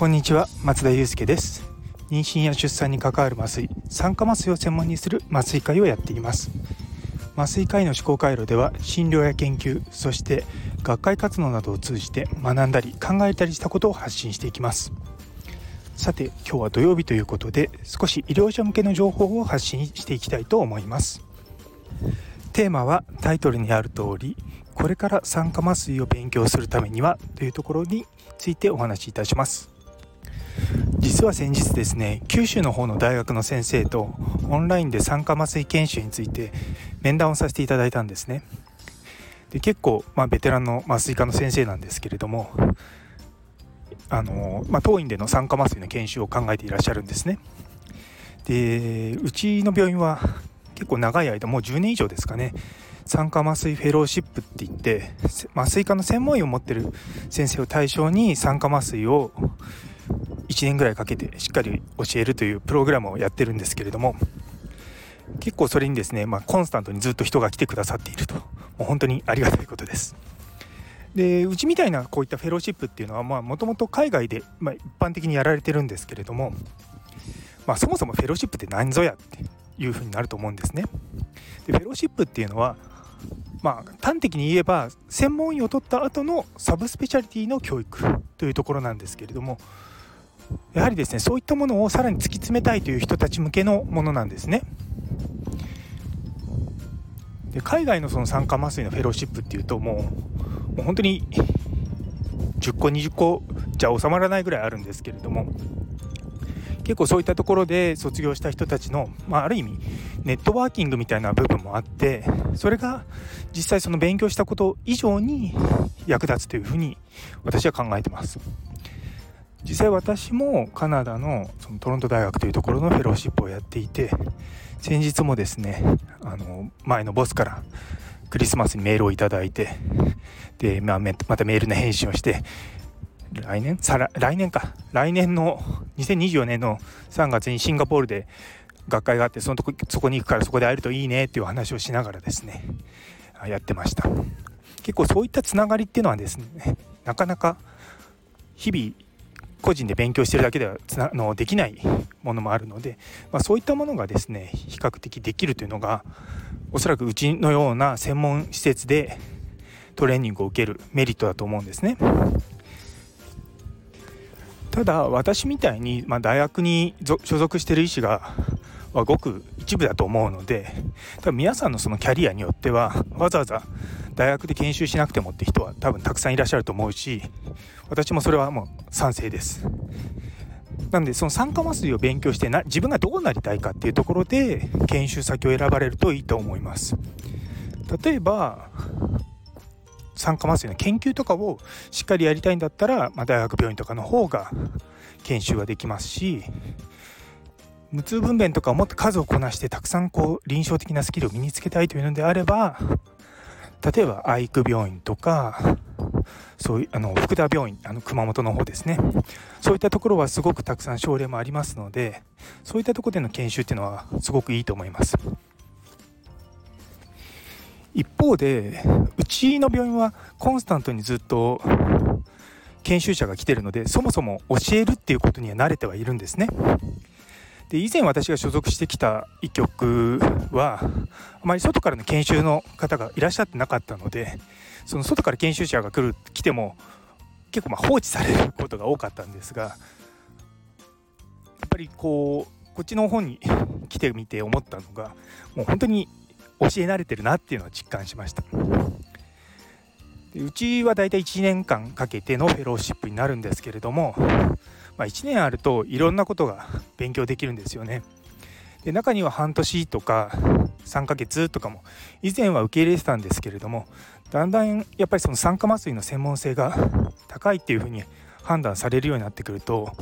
こんにちは松田祐介です。妊娠や出産に関わる麻酔酸化麻酔を専門にする麻酔科医をやっています。麻酔科医の思考回路では診療や研究そして学会活動などを通じて学んだり考えたりしたことを発信していきます。さて今日は土曜日ということで少し医療者向けの情報を発信していきたいと思います。テーマはタイトルにある通りこれから酸化麻酔を勉強するためにはというところについてお話しいたします。実は先日ですね九州の方の大学の先生とオンラインで酸化麻酔研修について面談をさせていただいたんですね。で結構、まあ、ベテランの麻酔科の先生なんですけれどもあの、まあ、当院での酸化麻酔の研修を考えていらっしゃるんですね。でうちの病院は結構長い間もう10年以上ですかね酸化麻酔フェローシップって言って麻酔科の専門医を持ってる先生を対象に酸化麻酔を1年ぐらいかけてしっかり教えるというプログラムをやってるんですけれども結構それにですね、まあ、コンスタントにずっと人が来てくださっていると。もう本当にありがたいことです。でうちみたいなこういったフェローシップっていうのはもともと海外で、まあ、一般的にやられてるんですけれども、まあ、そもそもフェローシップって何ぞやっていうふうになると思うんですね。でフェローシップっていうのはまあ、端的に言えば専門医を取った後のサブスペシャリティの教育というところなんですけれどもやはりですねそういったものをさらに突き詰めたいという人たち向けのものなんですね。で海外のその酸化麻酔のフェローシップっていうともうもう本当に10個20個じゃ収まらないぐらいあるんですけれども結構そういったところで卒業した人たちの、まあ、ある意味ネットワーキングみたいな部分もあってそれが実際その勉強したこと以上に役立つというふうに私は考えてます。実際私もカナダのそのトロント大学というところのフェローシップをやっていて先日もですねあの前のボスからクリスマスにメールをいただいてで、まあ、またメールの返信をして来年？さら来年か。来年の2024年の3月にシンガポールで学会があってそのとこそこに行くからそこで会えるといいねっていう話をしながらですねやってました。結構そういったつながりっていうのはですねなかなか日々個人で勉強してるだけではつなのできないものもあるので、まあ、そういったものがですね比較的できるというのがおそらくうちのような専門施設でトレーニングを受けるメリットだと思うんですね。ただ私みたいに、まあ、大学に所属してる医師がはごく一部だと思うので多分皆さんのそのキャリアによってはわざわざ大学で研修しなくてもって人は多分たくさんいらっしゃると思うし私もそれはもう賛成です。なのでその酸化麻酔を勉強してな自分がどうなりたいかっていうところで研修先を選ばれるといいと思います。例えば酸化麻酔の研究とかをしっかりやりたいんだったら、まあ、大学病院とかの方が研修はできますし無痛分娩とかをもっと数をこなしてたくさんこう臨床的なスキルを身につけたいというのであれば例えば愛育病院とかそういうあの福田病院あの熊本の方ですね。そういったところはすごくたくさん症例もありますのでそういったところでの研修っていうのはすごくいいと思います。一方でうちの病院はコンスタントにずっと研修者が来てるのでそもそも教えるっていうことには慣れてはいるんですね。で以前私が所属してきた医局はあまり外からの研修の方がいらっしゃってなかったのでその外から研修者が来る来ても結構ま放置されることが多かったんですがやっぱりこうこっちの方に来てみて思ったのがもう本当に教え慣れてるなっていうのを実感しました。でうちはだいたい1年間かけてのフェローシップになるんですけれどもまあ、1年あるといろんなことが 勉強できるんですよね。で中には半年とか3ヶ月とかも以前は受け入れてたんですけれどもだんだんやっぱりその酸化麻酔の専門性が高いっていうふうに判断されるようになってくると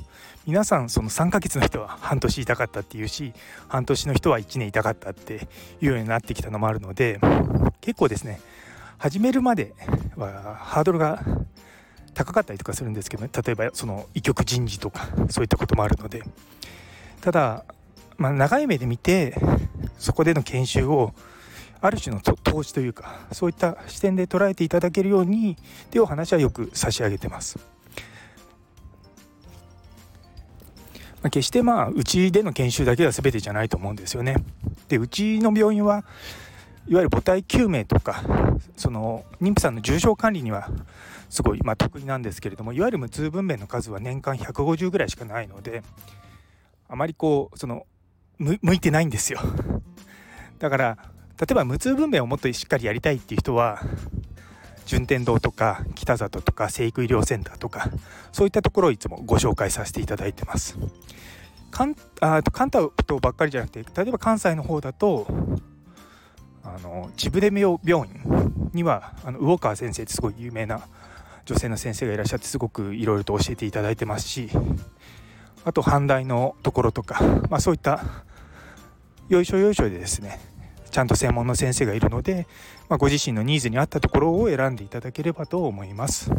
皆さんその3ヶ月の人は半年痛かったっていうし半年の人は1年痛かったっていうようになってきたのもあるので結構ですね始めるまではハードルが高かったりとかするんですけどね例えばその医局人事とかそういったこともあるのでただ、まあ、長い目で見てそこでの研修をある種の投資というかそういった視点で捉えていただけるようにっていうお話はよく差し上げてます。まあ、決してまあうちでの研修だけは全てじゃないと思うんですよね。でうちの病院はいわゆる母体救命とかその妊婦さんの重症管理にはすごい、まあ、得意なんですけれどもいわゆる無痛分娩の数は年間150ぐらいしかないのであまりこうその向いてないんですよ。だから例えば無痛分娩をもっとしっかりやりたいっていう人は順天堂とか北里とか生育医療センターとかそういったところをいつもご紹介させていただいてます。関あ関東ばっかりじゃなくて例えば関西の方だとあの千ぶ病院にはあの魚川先生ってすごい有名な女性の先生がいらっしゃってすごくいろいろと教えていただいてますしあと阪大のところとか、まあ、そういったよいしょよいしょでですねちゃんと専門の先生がいるので、まあ、ご自身のニーズに合ったところを選んでいただければと思います。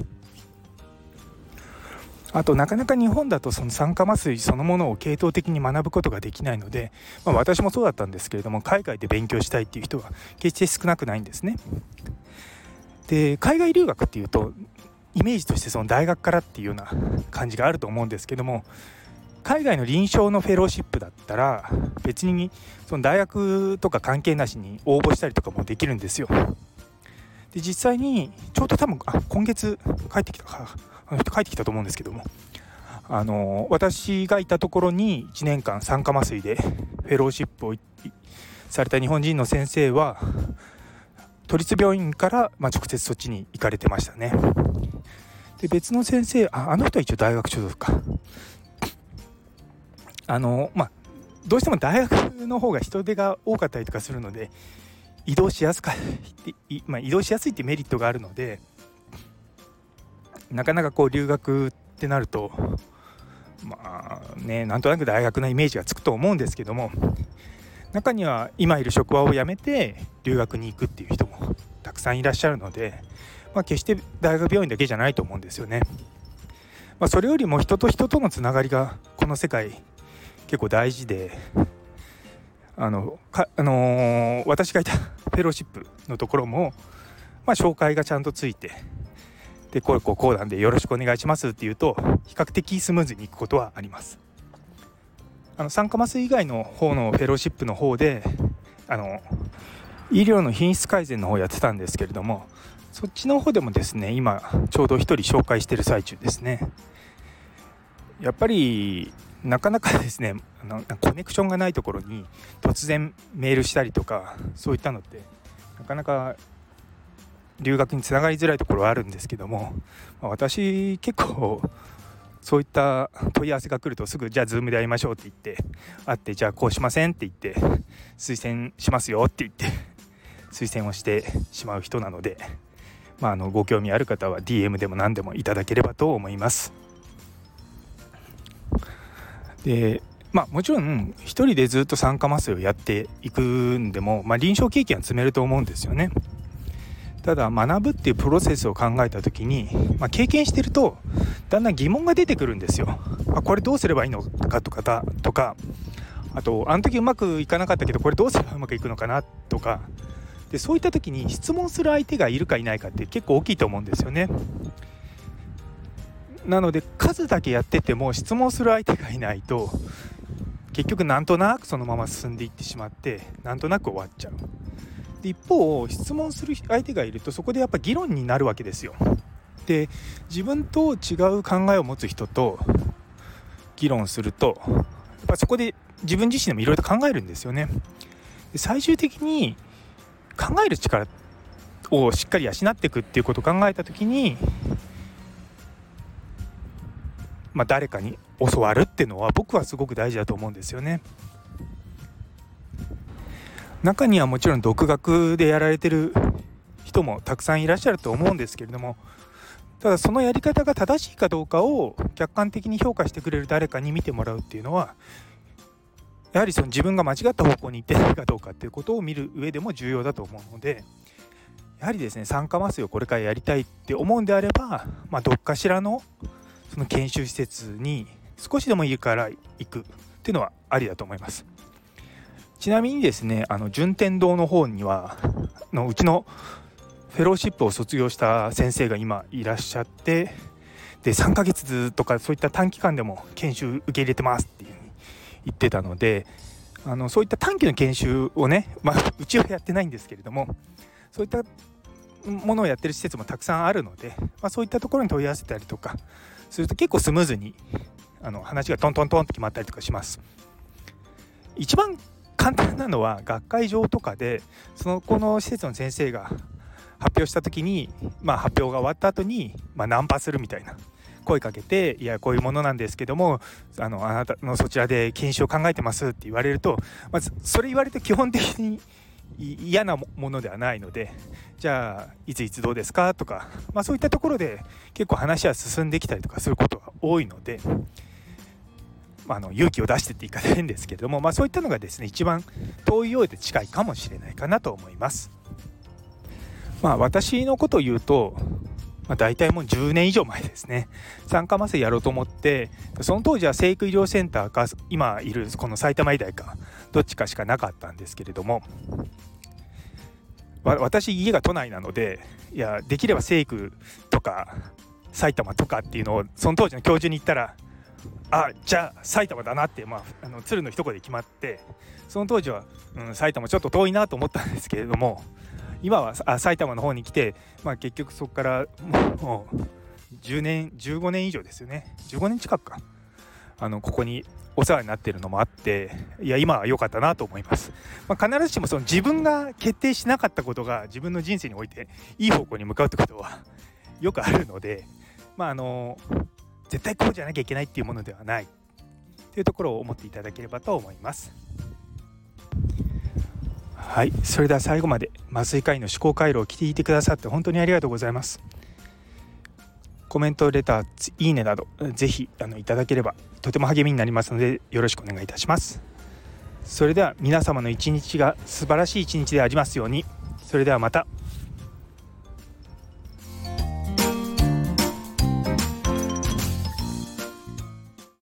あとなかなか日本だとその酸化麻酔そのものを系統的に学ぶことができないので、まあ、私もそうだったんですけれども海外で勉強したいっていう人は決して少なくないんですね。で海外留学っていうとイメージとしてその大学からっていうような感じがあると思うんですけども海外の臨床のフェローシップだったら別にその大学とか関係なしに応募したりとかもできるんですよ。で実際にちょうど多分あ今月帰ってきたか。あの人帰ってきたと思うんですけども。あの私がいたところに1年間酸化麻酔でフェローシップをされた日本人の先生は都立病院から、まあ、直接そっちに行かれてましたね。で別の先生ああの人は一応大学所属か。あのまあどうしても大学の方が人手が多かったりとかするので移動しやすかまあ、移動しやすいってメリットがあるのでなかなかこう留学ってなるとまあねなんとなく大学のイメージがつくと思うんですけども中には今いる職場を辞めて留学に行くっていう人もたくさんいらっしゃるので、まあ、決して大学病院だけじゃないと思うんですよね。まあ、それよりも人と人とのつながりがこの世界結構大事であのか、あのー、私がいた フェローシップのところも、まあ、紹介がちゃんとついてでこうこうこうなんでよろしくお願いしますっていうと比較的スムーズにいくことはあります。あの酸化麻酔以外の方のフェローシップの方であの医療の品質改善の方やってたんですけれどもそっちの方でもですね今ちょうど1人紹介してる最中ですね。やっぱりなかなかですねあのコネクションがないところに突然メールしたりとかそういったのってなかなか留学につながりづらいところはあるんですけども、ま、私結構そういった問い合わせが来るとすぐじゃあ Zoom で会いましょうって言って会ってじゃあこうしませんって言って推薦しますよって言って推薦をしてしまう人なので、まあ、あのご興味ある方は DM でも何でもいただければと思います。でまあ、もちろん一人でずっと酸化麻酔をやっていくんでも、まあ、臨床経験は積めると思うんですよね。ただ学ぶっていうプロセスを考えた時に、まあ、経験してるとだんだん疑問が出てくるんですよ。あこれどうすればいいのかとかとかあとあの時うまくいかなかったけどこれどうすればうまくいくのかなとかでそういった時に質問する相手がいるかいないかって結構大きいと思うんですよね。なので数だけやってても質問する相手がいないと結局なんとなくそのまま進んでいってしまってなんとなく終わっちゃう。で一方質問する相手がいるとそこでやっぱ議論になるわけですよ。で自分と違う考えを持つ人と議論するとやっぱそこで自分自身でもいろいろ考えるんですよね。で最終的に考える力をしっかり養っていくっていうことを考えた時に、まあ、誰かに教わるっていうのは僕はすごく大事だと思うんですよね。中にはもちろん独学でやられてる人もたくさんいらっしゃると思うんですけれどもただそのやり方が正しいかどうかを客観的に評価してくれる誰かに見てもらうっていうのはやはりその自分が間違った方向に行ってないかどうかっていうことを見る上でも重要だと思うのでやはりですね酸化麻酔をこれからやりたいって思うんであれば、まあ、どっかしらのその研修施設に少しでもいいから行くっていうのはありだと思います。ちなみにですねあの順天堂の方にはのうちのフェローシップを卒業した先生が今いらっしゃってで3ヶ月とかそういった短期間でも研修受け入れてますってい言ってたのであのそういった短期の研修をね、まあ、うちはやってないんですけれどもそういったものをやってる施設もたくさんあるので、まあ、そういったところに問い合わせたりとかすると結構スムーズにあの話がトントントンって決まったりとかします。一番簡単なのは学会場とかでそのこの施設の先生が発表した時に、まあ、発表が終わった後に、まあ、ナンパするみたいな声かけて「いやこういうものなんですけどもあのあなたのそちらで禁止を考えてます」って言われるとまずそれ言われて基本的に嫌なものではないのでじゃあいついつどうですか？とか、まあ、そういったところで結構話は進んできたりとかすることが多いので、まあ、あの勇気を出してって言い方変ですけれども、まあ、そういったのがですね一番遠いようで近いかもしれないかなと思います。まあ私のことを言うと、まあ、大体もう10年以上前ですね。酸化麻酔やろうと思ってその当時は生育医療センターか今いるこの埼玉医大かどっちかしかなかったんですけれども私家が都内なのでいやできれば生育とか埼玉とかっていうのをその当時の教授に言ったらあじゃあ埼玉だなって、まあ、あの鶴の一言で決まってその当時は、うん、埼玉ちょっと遠いなと思ったんですけれども今はあ埼玉の方に来て、まあ、結局そこからもう10年15年以上ですよね。15年近くか。あのここにお世話になってるのもあっていや今は良かったなと思います、まあ、必ずしもその自分が決定しなかったことが自分の人生においていい方向に向かうってことはよくあるのでまああの絶対こうじゃなきゃいけないっていうものではない。というところを思っていただければと思います。はい。それでは最後まで麻酔科医の思考回路を聞いてくださって本当にありがとうございます。コメントレターいいねなどぜひあのいただければとても励みになりますのでよろしくお願いいたします。それでは皆様の一日が素晴らしい一日でありますように。それではまた。